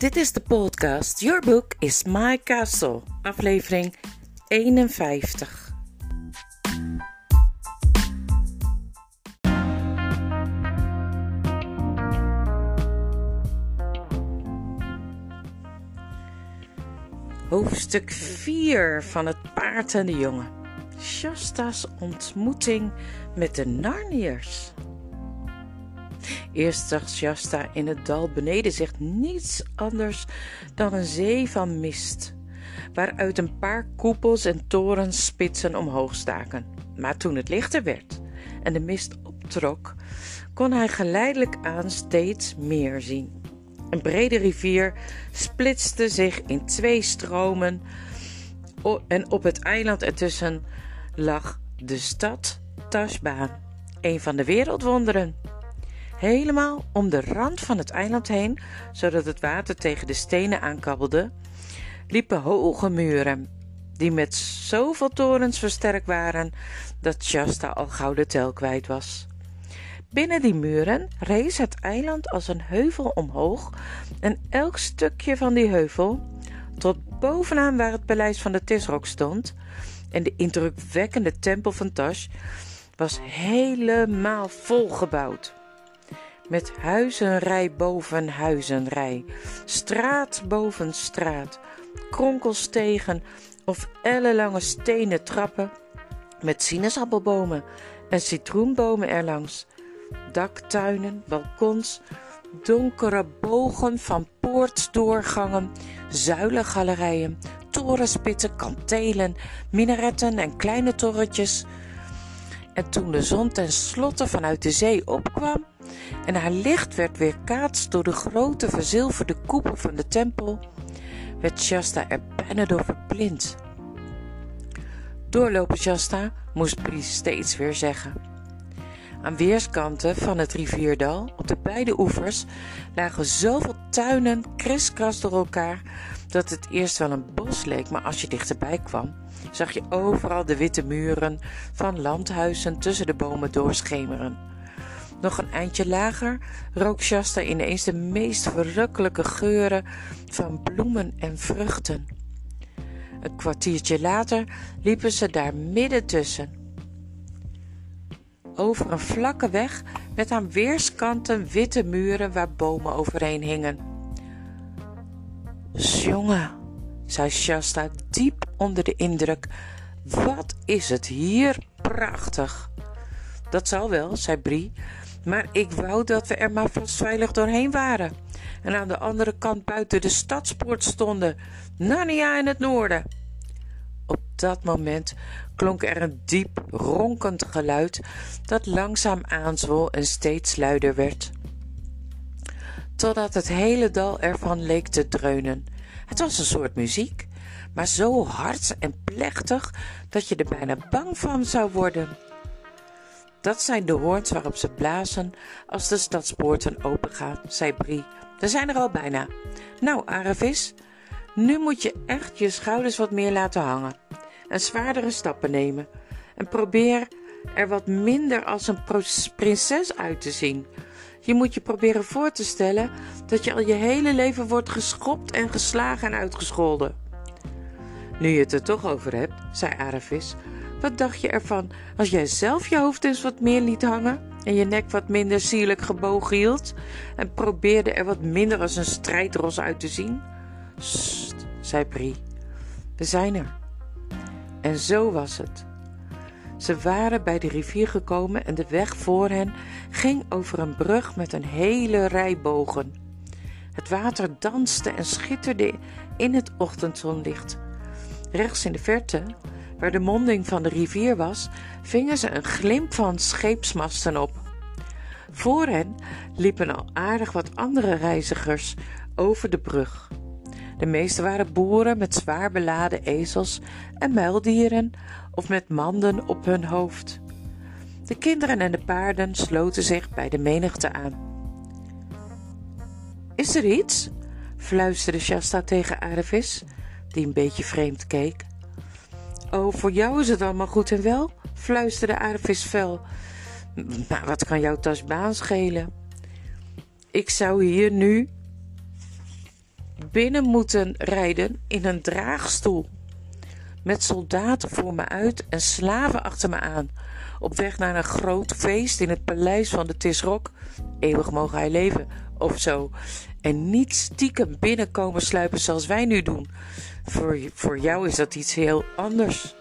Dit is de podcast Your Book is My Castle, aflevering 51. Hoofdstuk 4 van Het Paard en de Jongen. Shasta's ontmoeting met de Narniërs. Eerst zag Shasta in het dal beneden zich niets anders dan een zee van mist, waaruit een paar koepels en torens spitsen omhoog staken. Maar toen het lichter werd en de mist optrok, kon hij geleidelijk aan steeds meer zien. Een brede rivier splitste zich in twee stromen en op het eiland ertussen lag de stad Tashbaan, een van de wereldwonderen. Helemaal om de rand van het eiland heen, zodat het water tegen de stenen aankabbelde, liepen hoge muren, die met zoveel torens versterkt waren dat Shasta al gauw de tel kwijt was. Binnen die muren rees het eiland als een heuvel omhoog en elk stukje van die heuvel, tot bovenaan waar het paleis van de Tisrok stond en de indrukwekkende tempel van Tash, was helemaal volgebouwd. Met huizenrij boven huizenrij, straat boven straat, kronkelstegen of ellenlange stenen trappen met sinaasappelbomen en citroenbomen erlangs daktuinen, balkons, donkere bogen van poortdoorgangen, zuilengalerijen, torenspitten, kantelen, minaretten en kleine torretjes. En toen de zon tenslotte vanuit de zee opkwam en haar licht werd weerkaatst door de grote verzilverde koepel van de tempel, werd Shasta er bijna door verblind. Doorlopen Shasta, moest Brie steeds weer zeggen. Aan weerskanten van het rivierdal, op de beide oevers, lagen zoveel tuinen kriskras door elkaar dat het eerst wel een bos leek, maar als je dichterbij kwam, zag je overal de witte muren van landhuizen tussen de bomen doorschemeren. Nog een eindje lager rook Shasta ineens de meest verrukkelijke geuren van bloemen en vruchten. Een kwartiertje later liepen ze daar midden tussen over een vlakke weg met aan weerskanten witte muren waar bomen overheen hingen. Jongen, zei Shasta diep onder de indruk, wat is het hier prachtig. Dat zal wel, zei Brie, maar ik wou dat we er maar vast veilig doorheen waren en aan de andere kant buiten de stadspoort stonden, Narnia in het noorden. Op dat moment klonk er een diep, ronkend geluid dat langzaam aanzwol en steeds luider werd. Totdat het hele dal ervan leek te dreunen. Het was een soort muziek, maar zo hard en plechtig dat je er bijna bang van zou worden. Dat zijn de hoorns waarop ze blazen als de stadspoorten opengaan, zei Brie. We zijn er al bijna. Nou, Aravis, nu moet je echt je schouders wat meer laten hangen en zwaardere stappen nemen. En probeer er wat minder als een prinses uit te zien. Je moet je proberen voor te stellen dat je al je hele leven wordt geschopt en geslagen en uitgescholden. Nu je het er toch over hebt, zei Aravis, wat dacht je ervan als jij zelf je hoofd eens wat meer liet hangen en je nek wat minder sierlijk gebogen hield en probeerde er wat minder als een strijdros uit te zien? Sst, zei Brie. We zijn er. En zo was het. Ze waren bij de rivier gekomen en de weg voor hen ging over een brug met een hele rij bogen. Het water danste en schitterde in het ochtendzonlicht. Rechts in de verte, waar de monding van de rivier was, vingen ze een glimp van scheepsmasten op. Voor hen liepen al aardig wat andere reizigers over de brug. De meeste waren boeren met zwaar beladen ezels en muildieren of met manden op hun hoofd. De kinderen en de paarden sloten zich bij de menigte aan. Is er iets? fluisterde Shasta tegen Aravis, die een beetje vreemd keek. Oh, voor jou is het allemaal goed en wel, fluisterde Aravis fel. Maar wat kan jouw tas baan schelen? Ik zou hier nu binnen moeten rijden in een draagstoel. Met soldaten voor me uit en slaven achter me aan. Op weg naar een groot feest in het paleis van de Tisrok. Eeuwig mogen hij leven, of zo. En niet stiekem binnenkomen sluipen zoals wij nu doen. Voor, voor jou is dat iets heel anders.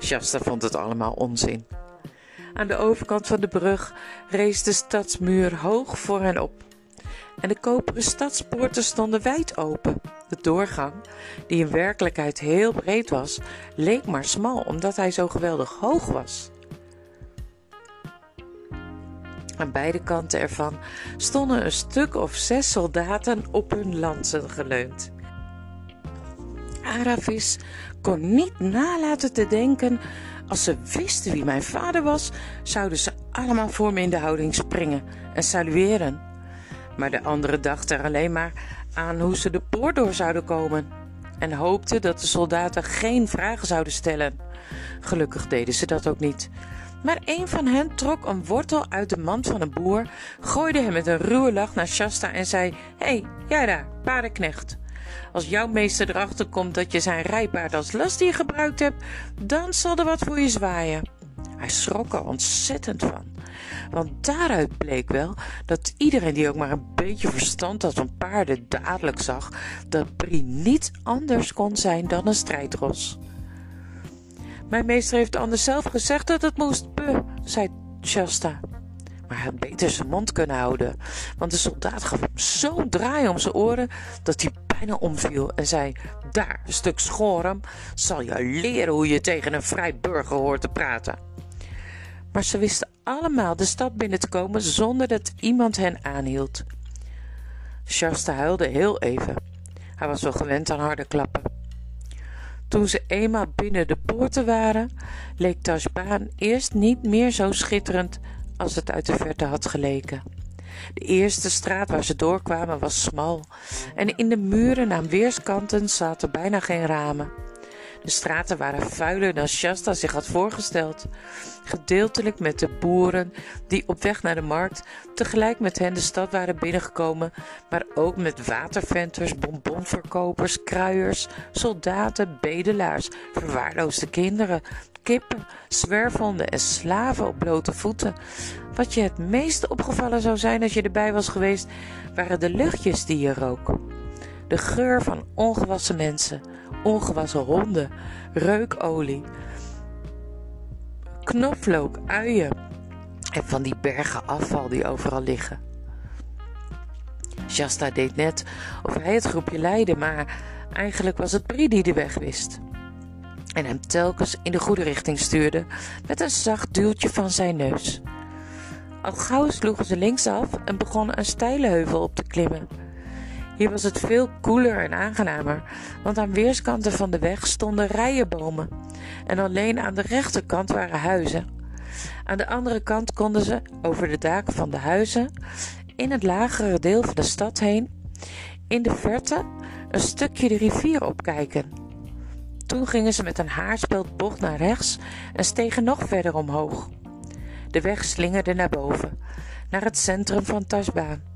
Shasta vond het allemaal onzin. Aan de overkant van de brug rees de stadsmuur hoog voor hen op. En de koperen stadspoorten stonden wijd open. De doorgang, die in werkelijkheid heel breed was, leek maar smal omdat hij zo geweldig hoog was. Aan beide kanten ervan stonden een stuk of zes soldaten op hun lansen geleund. Aravis kon niet nalaten te denken: als ze wisten wie mijn vader was, zouden ze allemaal voor me in de houding springen en salueren. Maar de anderen dachten er alleen maar aan hoe ze de poort door zouden komen en hoopten dat de soldaten geen vragen zouden stellen. Gelukkig deden ze dat ook niet. Maar een van hen trok een wortel uit de mand van een boer, gooide hem met een ruwe lach naar Shasta en zei: Hé, hey, jij daar, paardenknecht. Als jouw meester erachter komt dat je zijn rijpaard als lastdier gebruikt hebt, dan zal er wat voor je zwaaien. Hij schrok er ontzettend van. Want daaruit bleek wel dat iedereen die ook maar een beetje verstand had van paarden dadelijk zag dat Brie niet anders kon zijn dan een strijdros. Mijn meester heeft anders zelf gezegd dat het moest, be, zei Shasta. Maar hij had beter zijn mond kunnen houden, want de soldaat gaf hem zo'n draai om zijn oren dat hij bijna omviel en zei: Daar, stuk schorem, zal je leren hoe je tegen een vrij burger hoort te praten. Maar ze wisten allemaal de stad binnen te komen zonder dat iemand hen aanhield. Shasta huilde heel even. Hij was wel gewend aan harde klappen. Toen ze eenmaal binnen de poorten waren, leek Tashbaan eerst niet meer zo schitterend als het uit de verte had geleken. De eerste straat waar ze doorkwamen was smal en in de muren aan weerskanten zaten bijna geen ramen. De straten waren vuiler dan Shasta zich had voorgesteld. Gedeeltelijk met de boeren die op weg naar de markt tegelijk met hen de stad waren binnengekomen, maar ook met waterventers, bonbonverkopers, kruiers, soldaten, bedelaars, verwaarloosde kinderen, kippen, zwerfhonden en slaven op blote voeten. Wat je het meest opgevallen zou zijn als je erbij was geweest, waren de luchtjes die je rook. De geur van ongewassen mensen, ongewassen honden, reukolie, knoflook, uien en van die bergen afval die overal liggen. Shasta deed net of hij het groepje leidde, maar eigenlijk was het Brie die de weg wist. En hem telkens in de goede richting stuurde met een zacht duwtje van zijn neus. Al gauw sloegen ze linksaf en begonnen een steile heuvel op te klimmen. Hier was het veel koeler en aangenamer, want aan weerskanten van de weg stonden rijen bomen en alleen aan de rechterkant waren huizen. Aan de andere kant konden ze, over de daken van de huizen, in het lagere deel van de stad heen, in de verte, een stukje de rivier opkijken. Toen gingen ze met een haarspeld naar rechts en stegen nog verder omhoog. De weg slingerde naar boven, naar het centrum van Tasbaan.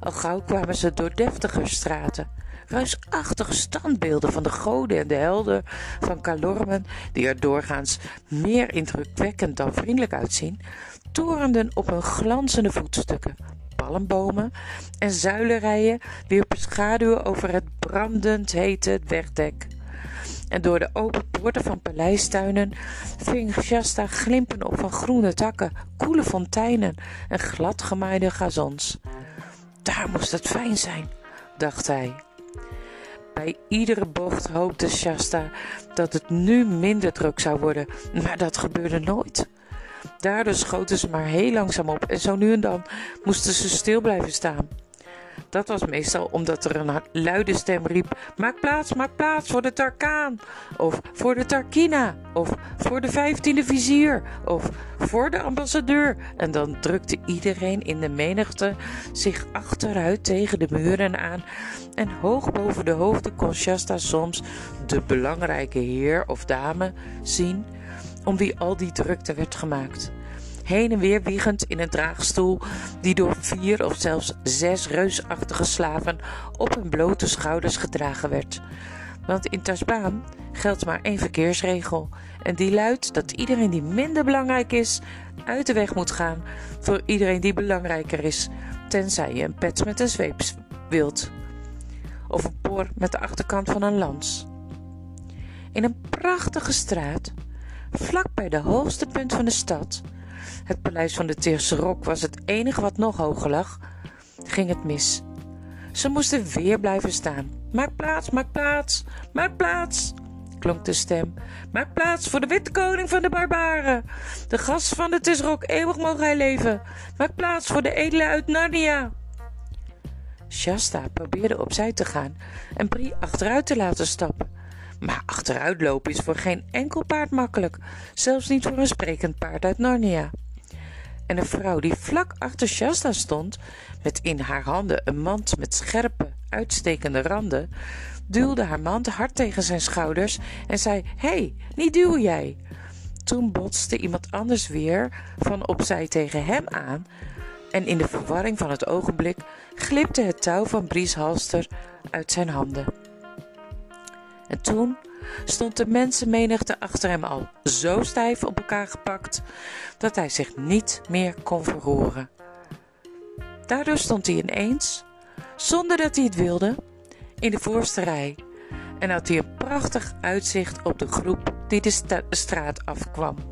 Al gauw kwamen ze door deftiger straten, reusachtige standbeelden van de goden en de helden van Kalormen, die er doorgaans meer indrukwekkend dan vriendelijk uitzien, torenden op hun glanzende voetstukken. Palmbomen en zuilenrijen wierpen schaduwen over het brandend hete wegdek en door de open poorten van paleistuinen ving Shasta glimpen op van groene takken, koele fonteinen en gladgemaaide gazons. Daar moest het fijn zijn, dacht hij. Bij iedere bocht hoopte Shasta dat het nu minder druk zou worden, maar dat gebeurde nooit. Daardoor schoten ze maar heel langzaam op en zo nu en dan moesten ze stil blijven staan. Dat was meestal omdat er een luide stem riep: Maak plaats, maak plaats voor de Tarkaan. Of voor de Tarkina. Of voor de vijftiende vizier. Of voor de ambassadeur. En dan drukte iedereen in de menigte zich achteruit tegen de muren aan. En hoog boven de hoofden kon Shasta soms de belangrijke heer of dame zien om wie al die drukte werd gemaakt. Heen en weer wiegend in een draagstoel die door vier of zelfs zes reusachtige slaven op hun blote schouders gedragen werd. Want in Tasbaan geldt maar één verkeersregel en die luidt dat iedereen die minder belangrijk is uit de weg moet gaan voor iedereen die belangrijker is, tenzij je een pet met een zweep wilt of een por met de achterkant van een lans. In een prachtige straat, vlak bij de hoogste punt van de stad, het paleis van de Teerse Rok was het enige wat nog hoger lag, ging het mis. Ze moesten weer blijven staan. Maak plaats, maak plaats, maak plaats, klonk de stem. Maak plaats voor de witte koning van de barbaren. De gast van de Tisrok, eeuwig mogen hij leven. Maak plaats voor de edele uit Narnia. Shasta probeerde opzij te gaan en Brie achteruit te laten stappen. Maar achteruitlopen is voor geen enkel paard makkelijk, zelfs niet voor een sprekend paard uit Narnia. En een vrouw die vlak achter Shasta stond, met in haar handen een mand met scherpe, uitstekende randen, duwde haar mand hard tegen zijn schouders en zei: Hé, hey, niet duwen jij. Toen botste iemand anders weer van opzij tegen hem aan en in de verwarring van het ogenblik glipte het touw van Bries halster uit zijn handen. En toen stond de mensenmenigte achter hem al zo stijf op elkaar gepakt dat hij zich niet meer kon verroeren. Daardoor stond hij ineens, zonder dat hij het wilde, in de voorste rij en had hij een prachtig uitzicht op de groep die de straat afkwam.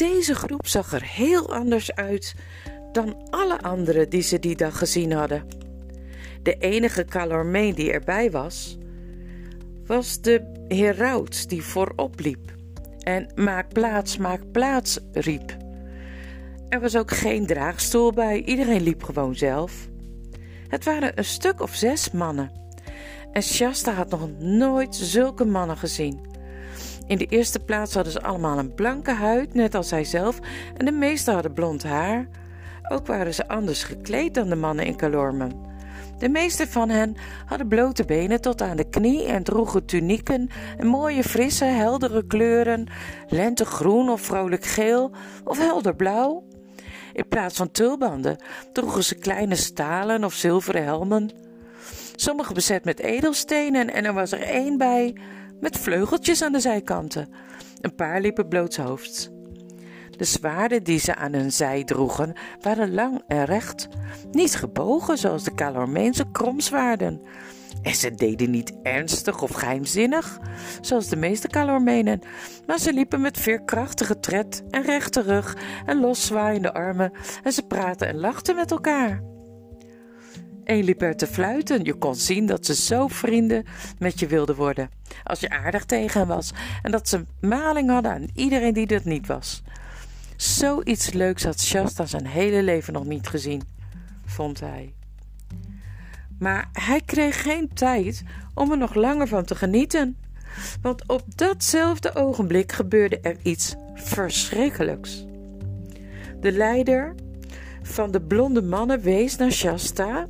Deze groep zag er heel anders uit dan alle anderen die ze die dag gezien hadden. De enige Calormeen die erbij was, was de heraut die voorop liep en maak plaats, maak plaats riep. Er was ook geen draagstoel bij, iedereen liep gewoon zelf. Het waren een stuk of zes mannen. En Shasta had nog nooit zulke mannen gezien. In de eerste plaats hadden ze allemaal een blanke huid, net als hij zelf, en de meesten hadden blond haar. Ook waren ze anders gekleed dan de mannen in Calormen. De meeste van hen hadden blote benen tot aan de knie en droegen tunieken en mooie frisse, heldere kleuren, lentegroen of vrolijk geel of helder blauw. In plaats van tulbanden droegen ze kleine stalen of zilveren helmen. Sommige bezet met edelstenen en er was er één bij met vleugeltjes aan de zijkanten. Een paar liepen blootshoofds. De zwaarden die ze aan hun zij droegen waren lang en recht, niet gebogen zoals de Calormeense kromzwaarden. En ze deden niet ernstig of geheimzinnig, zoals de meeste Calormenen, maar ze liepen met veerkrachtige tred en rechte rug en loszwaaiende armen en ze praten en lachten met elkaar. Een liep er te fluiten. Je kon zien dat ze zo vrienden met je wilden worden. Als je aardig tegen hen was. En dat ze maling hadden aan iedereen die dat niet was. Zoiets leuks had Shasta zijn hele leven nog niet gezien, vond hij. Maar hij kreeg geen tijd om er nog langer van te genieten. Want op datzelfde ogenblik gebeurde er iets verschrikkelijks. De leider van de blonde mannen wees naar Shasta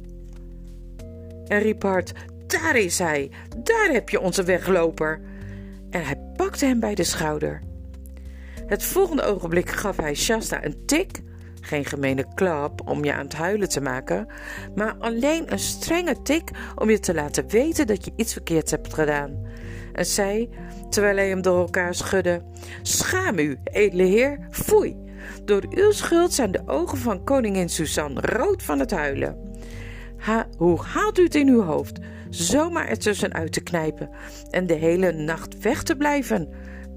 en riep hard: Daar is hij! Daar heb je onze wegloper! En hij pakte hem bij de schouder. Het volgende ogenblik gaf hij Shasta een tik, geen gemene klap om je aan het huilen te maken, maar alleen een strenge tik om je te laten weten dat je iets verkeerds hebt gedaan. En zei, terwijl hij hem door elkaar schudde: Schaam u, edele heer, foei! Door uw schuld zijn de ogen van koningin Suzanne rood van het huilen. Ha, hoe haalt u het in uw hoofd zomaar ertussenuit te knijpen en de hele nacht weg te blijven?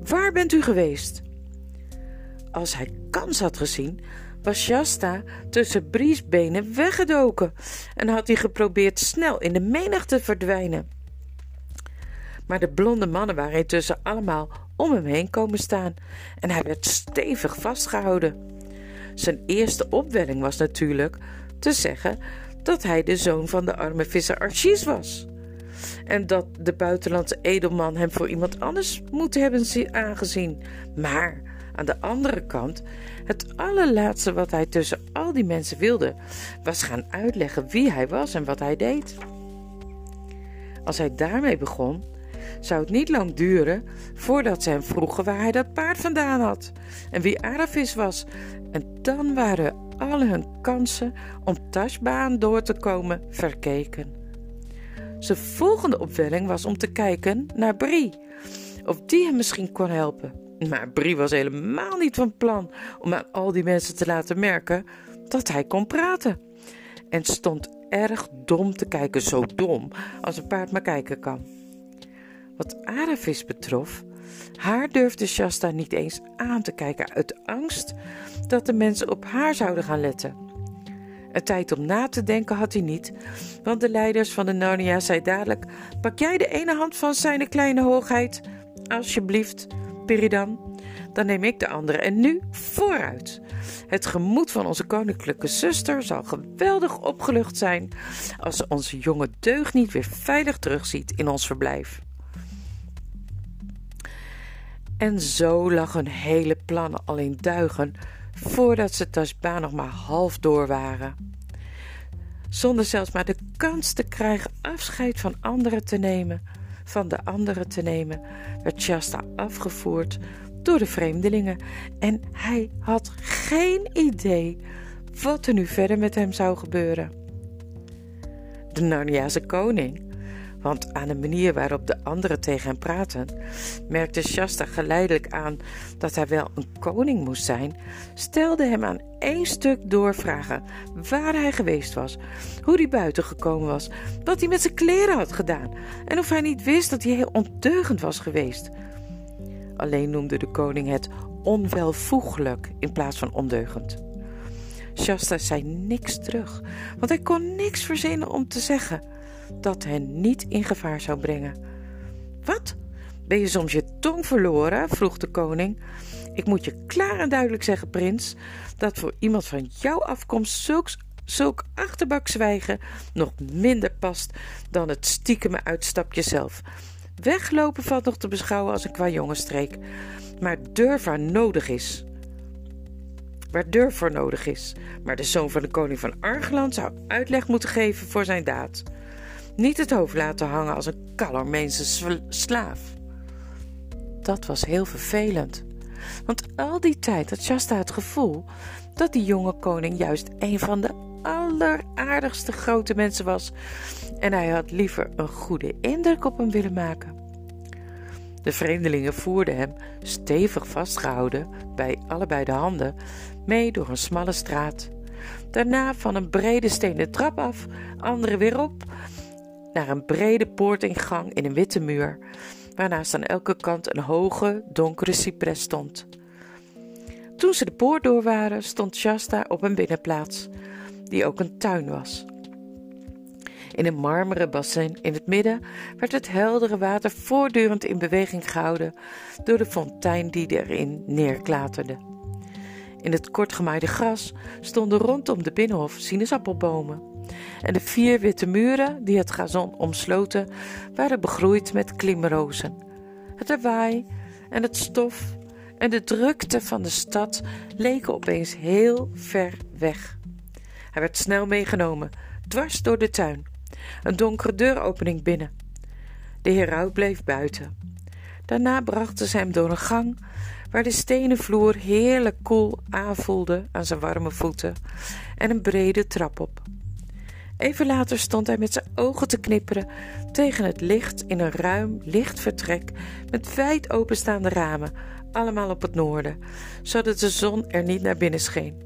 Waar bent u geweest? Als hij kans had gezien, was Shasta tussen Bries benen weggedoken en had hij geprobeerd snel in de menigte te verdwijnen. Maar de blonde mannen waren intussen allemaal om hem heen komen staan en hij werd stevig vastgehouden. Zijn eerste opwelling was natuurlijk te zeggen dat hij de zoon van de arme visser Archis was. En dat de buitenlandse edelman hem voor iemand anders moet hebben aangezien. Maar Aan de andere kant, het allerlaatste wat hij tussen al die mensen wilde, was gaan uitleggen wie hij was en wat hij deed. Als hij daarmee begon, zou het niet lang duren voordat ze hem vroegen waar hij dat paard vandaan had en wie Aravis was. En dan waren al hun kansen om Tashbaan door te komen verkeken. Zijn volgende opwelling was om te kijken naar Brie, of die hem misschien kon helpen. Maar Brie was helemaal niet van plan om aan al die mensen te laten merken dat hij kon praten. En stond erg dom te kijken, zo dom als een paard maar kijken kan. Wat Aravis betrof, haar durfde Shasta niet eens aan te kijken uit angst dat de mensen op haar zouden gaan letten. Een tijd om na te denken had hij niet, want de leiders van de Narnia zei dadelijk: Pak jij de ene hand van zijn kleine hoogheid, alsjeblieft, Piridan. Dan neem ik de andere en nu vooruit. Het gemoed van onze koninklijke zuster zal geweldig opgelucht zijn als ze onze jonge deugniet weer veilig terugziet in ons verblijf. En zo lag hun hele plannen al in duigen voordat ze Tasbaan nog maar half door waren. Zonder zelfs maar de kans te krijgen afscheid van anderen te nemen, van de anderen te nemen, werd Shasta afgevoerd door de vreemdelingen en hij had geen idee wat er nu verder met hem zou gebeuren. De Narniase koning want aan de manier waarop de anderen tegen hem praten, merkte Shasta geleidelijk aan dat hij wel een koning moest zijn, stelde hem aan één stuk doorvragen waar hij geweest was, hoe hij buiten gekomen was, wat hij met zijn kleren had gedaan en of hij niet wist dat hij heel ondeugend was geweest. Alleen noemde de koning het onwelvoeglijk in plaats van ondeugend. Shasta zei niks terug, want hij kon niks verzinnen om te zeggen dat hen niet in gevaar zou brengen. Wat? Ben je soms je tong verloren? vroeg de koning. Ik moet je klaar en duidelijk zeggen, prins, dat voor iemand van jouw afkomst zulks, zulk achterbakzwijgen nog minder past dan het stiekeme uitstapje zelf. Weglopen valt nog te beschouwen als een kwajongenstreek, maar durf nodig is. Waar durf voor nodig is. Maar de zoon van de koning van Argeland zou uitleg moeten geven voor zijn daad. Niet het hoofd laten hangen als een Calormeense slaaf. Dat was heel vervelend. Want al die tijd had Shasta het gevoel dat die jonge koning juist een van de alleraardigste grote mensen was. En hij had liever een goede indruk op hem willen maken. De vreemdelingen voerden hem, stevig vastgehouden bij allebei de handen, mee door een smalle straat. Daarna van een brede stenen trap af, andere weer op, naar een brede poortingang in een witte muur, waarnaast aan elke kant een hoge, donkere cipres stond. Toen ze de poort door waren, stond Shasta op een binnenplaats, die ook een tuin was. In een marmeren bassin in het midden werd het heldere water voortdurend in beweging gehouden door de fontein die erin neerklaterde. In het kortgemaaide gras stonden rondom de binnenhof sinaasappelbomen. En de vier witte muren die het gazon omsloten waren begroeid met klimrozen. Het lawaai en het stof en de drukte van de stad leken opeens heel ver weg. Hij werd snel meegenomen, dwars door de tuin, een donkere deuropening binnen. De heraut bleef buiten. Daarna brachten ze hem door een gang waar de stenen vloer heerlijk koel aanvoelde aan zijn warme voeten en een brede trap op. Even later stond hij met zijn ogen te knipperen tegen het licht in een ruim, licht vertrek met wijd openstaande ramen, allemaal op het noorden, zodat de zon er niet naar binnen scheen.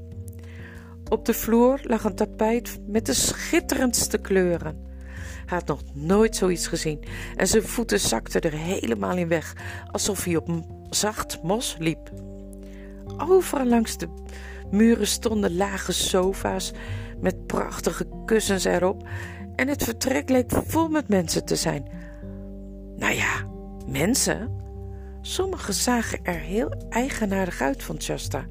Op de vloer lag een tapijt met de schitterendste kleuren. Hij had nog nooit zoiets gezien en zijn voeten zakten er helemaal in weg, alsof hij op zacht mos liep. Overal langs de muren stonden lage sofa's met prachtige kussens erop en het vertrek leek vol met mensen te zijn. Nou ja, mensen. Sommigen zagen er heel eigenaardig uit, vond Shasta.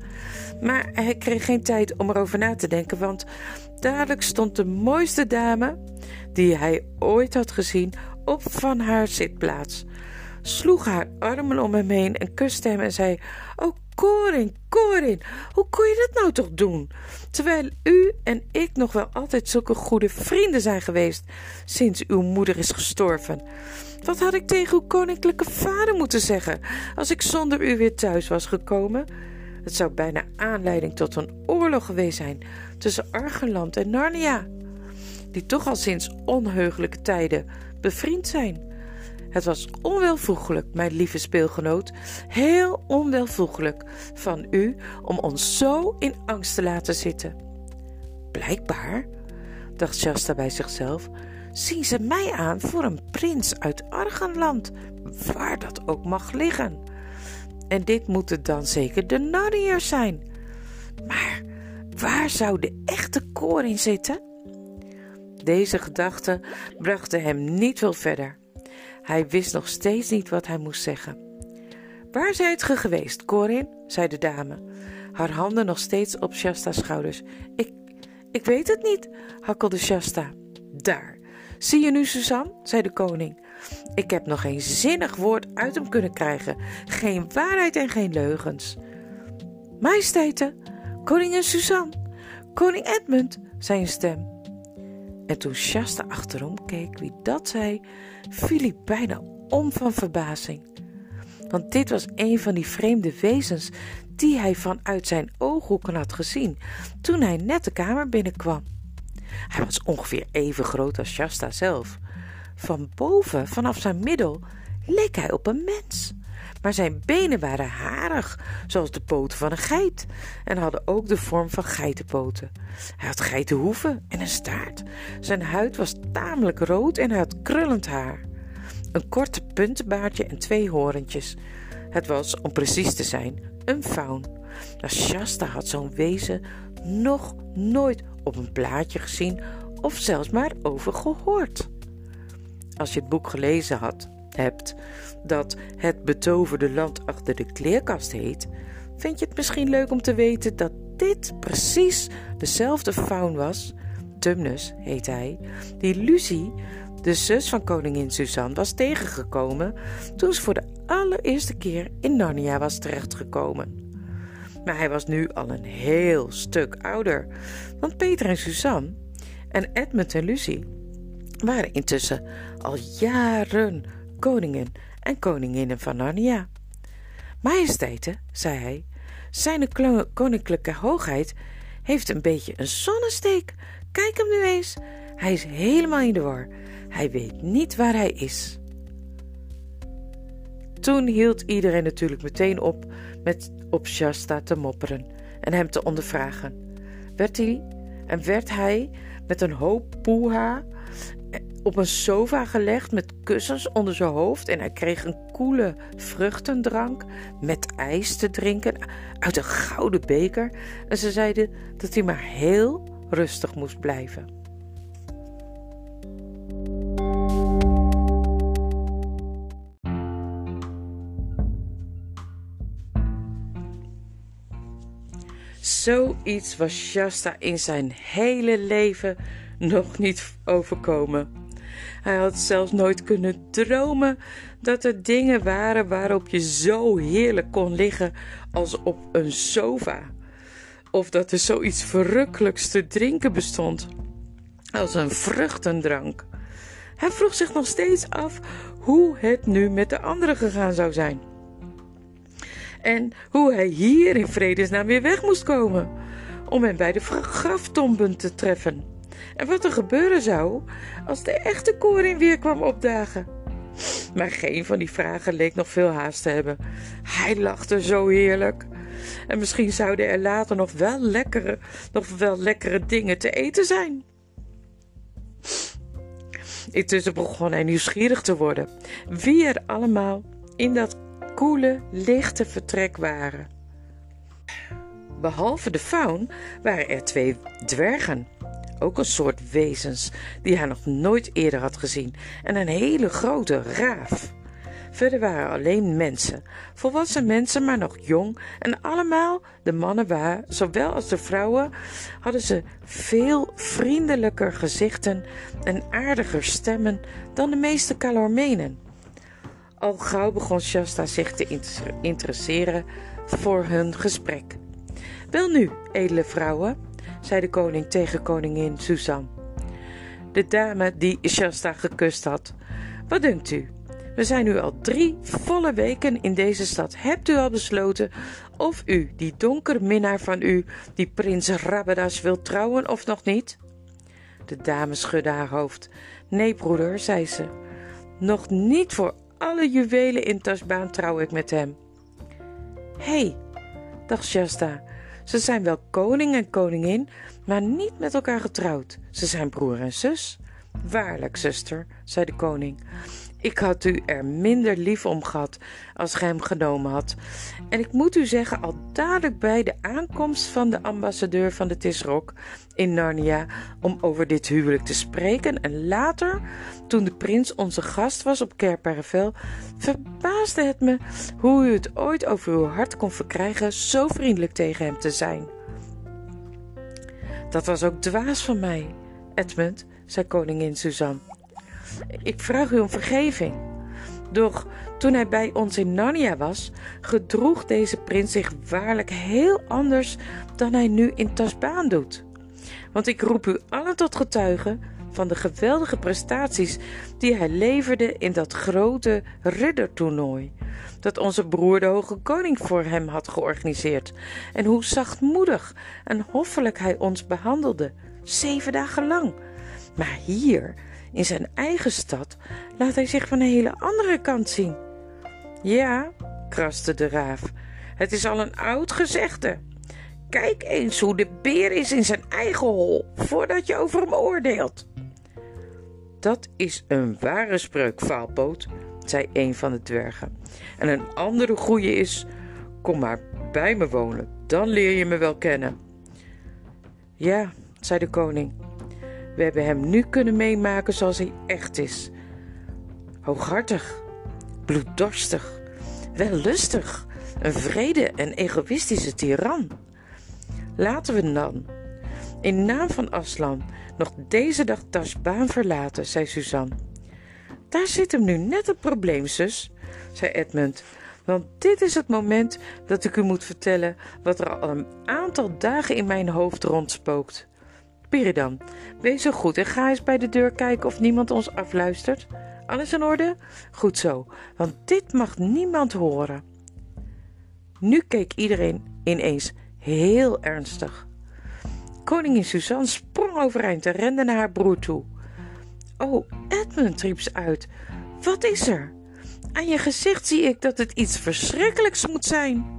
Maar hij kreeg geen tijd om erover na te denken, want dadelijk stond de mooiste dame die hij ooit had gezien op van haar zitplaats, sloeg haar armen om hem heen en kuste hem en zei: Oh, Corin, Corin, hoe kon je dat nou toch doen? Terwijl u en ik nog wel altijd zulke goede vrienden zijn geweest sinds uw moeder is gestorven. Wat had ik tegen uw koninklijke vader moeten zeggen als ik zonder u weer thuis was gekomen? Het zou bijna aanleiding tot een oorlog geweest zijn tussen Argenland en Narnia, die toch al sinds onheugelijke tijden bevriend zijn. Het was onwelvoegelijk, mijn lieve speelgenoot, heel onwelvoegelijk van u om ons zo in angst te laten zitten. Blijkbaar, dacht Shasta bij zichzelf, zien ze mij aan voor een prins uit Argenland, waar dat ook mag liggen. En dit moeten dan zeker de Narniërs zijn. Maar waar zou de echte koor zitten? Deze gedachten brachten hem niet veel verder. Hij wist nog steeds niet wat hij moest zeggen. Waar zijt ge geweest, Corin? zei de dame, haar handen nog steeds op Shasta's schouders. Ik, ik weet het niet, hakkelde Shasta. Daar, zie je nu, Suzanne? zei de koning. Ik heb nog geen zinnig woord uit hem kunnen krijgen, geen waarheid en geen leugens. Majesteiten, koningin Suzanne, koning Edmund, zei een stem. En toen Shasta achterom keek wie dat zei, viel hij bijna om van verbazing. Want dit was een van die vreemde wezens die hij vanuit zijn ooghoeken had gezien toen hij net de kamer binnenkwam. Hij was ongeveer even groot als Shasta zelf. Van boven, vanaf zijn middel, leek hij op een mens. Maar zijn benen waren harig, zoals de poten van een geit, en hadden ook de vorm van geitenpoten. Hij had geitenhoeven en een staart. Zijn huid was tamelijk rood en hij had krullend haar. Een korte puntenbaardje en twee horentjes. Het was, om precies te zijn, een faun. Maar Shasta had zo'n wezen nog nooit op een plaatje gezien of zelfs maar over gehoord. Als je het boek gelezen had, hebt dat het betoverde land achter de kleerkast heet, vind je het misschien leuk om te weten dat dit precies dezelfde faun was, Tumnus heet hij, die Lucie, de zus van koningin Suzanne, was tegengekomen toen ze voor de allereerste keer in Narnia was terechtgekomen. Maar hij was nu al een heel stuk ouder, want Peter en Suzanne en Edmund en Lucie waren intussen al jaren koningin en koninginnen van Narnia. Majesteiten, zei hij, zijn koninklijke hoogheid heeft een beetje een zonnesteek. Kijk hem nu eens. Hij is helemaal in de war. Hij weet niet waar hij is. Toen hield iedereen natuurlijk meteen op met op Shasta te mopperen en hem te ondervragen. Werd hij en werd hij met een hoop poeha op een sofa gelegd met kussens onder zijn hoofd en hij kreeg een koele vruchtendrank met ijs te drinken uit een gouden beker. En ze zeiden dat hij maar heel rustig moest blijven. Zoiets was Shasta in zijn hele leven nog niet overkomen. Hij had zelfs nooit kunnen dromen dat er dingen waren waarop je zo heerlijk kon liggen als op een sofa. Of dat er zoiets verrukkelijks te drinken bestond als een vruchtendrank. Hij vroeg zich nog steeds af hoe het nu met de anderen gegaan zou zijn. En hoe hij hier in vredesnaam weer weg moest komen om hem bij de graftomben te treffen en wat er gebeuren zou als de echte koring weer kwam opdagen. Maar geen van die vragen leek nog veel haast te hebben. Hij lachte zo heerlijk. En misschien zouden er later nog wel lekkere, nog wel lekkere dingen te eten zijn. Intussen begon hij nieuwsgierig te worden wie er allemaal in dat koele, lichte vertrek waren. Behalve de faun waren er twee dwergen ook een soort wezens die hij nog nooit eerder had gezien, en een hele grote raaf. Verder waren alleen mensen, volwassen mensen, maar nog jong, en allemaal, de mannen waren, zowel als de vrouwen, hadden ze veel vriendelijker gezichten en aardiger stemmen dan de meeste Calormenen. Al gauw begon Shasta zich te interesseren voor hun gesprek. Welnu, edele vrouwen, zei de koning tegen koningin Suzanne, de dame die Shasta gekust had. Wat denkt u? We zijn nu al drie volle weken in deze stad. Hebt u al besloten of u, die donkere minnaar van u, die prins Rabadas wil trouwen of nog niet? De dame schudde haar hoofd. Nee, broeder, zei ze. Nog niet voor alle juwelen in Tasbaan trouw ik met hem. Hé, hey, dacht Shasta, ze zijn wel koning en koningin, maar niet met elkaar getrouwd. Ze zijn broer en zus. Waarlijk, zuster, zei de koning. Ik had u er minder lief om gehad als gij hem genomen had. En ik moet u zeggen, al dadelijk bij de aankomst van de ambassadeur van de Tisrok in Narnia om over dit huwelijk te spreken en later, toen de prins onze gast was op Kerparavel, verbaasde het me hoe u het ooit over uw hart kon verkrijgen zo vriendelijk tegen hem te zijn. Dat was ook dwaas van mij, Edmund, zei koningin Suzanne. Ik vraag u om vergeving. Doch toen hij bij ons in Narnia was, gedroeg deze prins zich waarlijk heel anders dan hij nu in Tasbaan doet. Want ik roep u allen tot getuigen van de geweldige prestaties die hij leverde in dat grote riddertoernooi dat onze broer de hoge koning voor hem had georganiseerd en hoe zachtmoedig en hoffelijk hij ons behandelde, zeven dagen lang. Maar hier in zijn eigen stad laat hij zich van een hele andere kant zien. Ja, kraste de raaf, het is al een oud gezegde. Kijk eens hoe de beer is in zijn eigen hol, voordat je over hem oordeelt. Dat is een ware spreuk, Vaalpoot, zei een van de dwergen. En een andere goeie is: Kom maar bij me wonen, dan leer je me wel kennen. Ja, zei de koning, we hebben hem nu kunnen meemaken zoals hij echt is. Hooghartig, bloeddorstig, wellustig, een vrede en egoïstische tiran. Laten we dan, in naam van Aslan, nog deze dag Tasbaan verlaten, zei Suzanne. Daar zit hem nu net het probleem, zus, zei Edmund. Want dit is het moment dat ik u moet vertellen wat er al een aantal dagen in mijn hoofd rondspookt. Wees zo goed en ga eens bij de deur kijken of niemand ons afluistert. Alles in orde? Goed zo, want dit mag niemand horen. Nu keek iedereen ineens heel ernstig. Koningin Suzanne sprong overeind en rende naar haar broer toe. Oh, Edmund, riep ze uit. Wat is er? Aan je gezicht zie ik dat het iets verschrikkelijks moet zijn.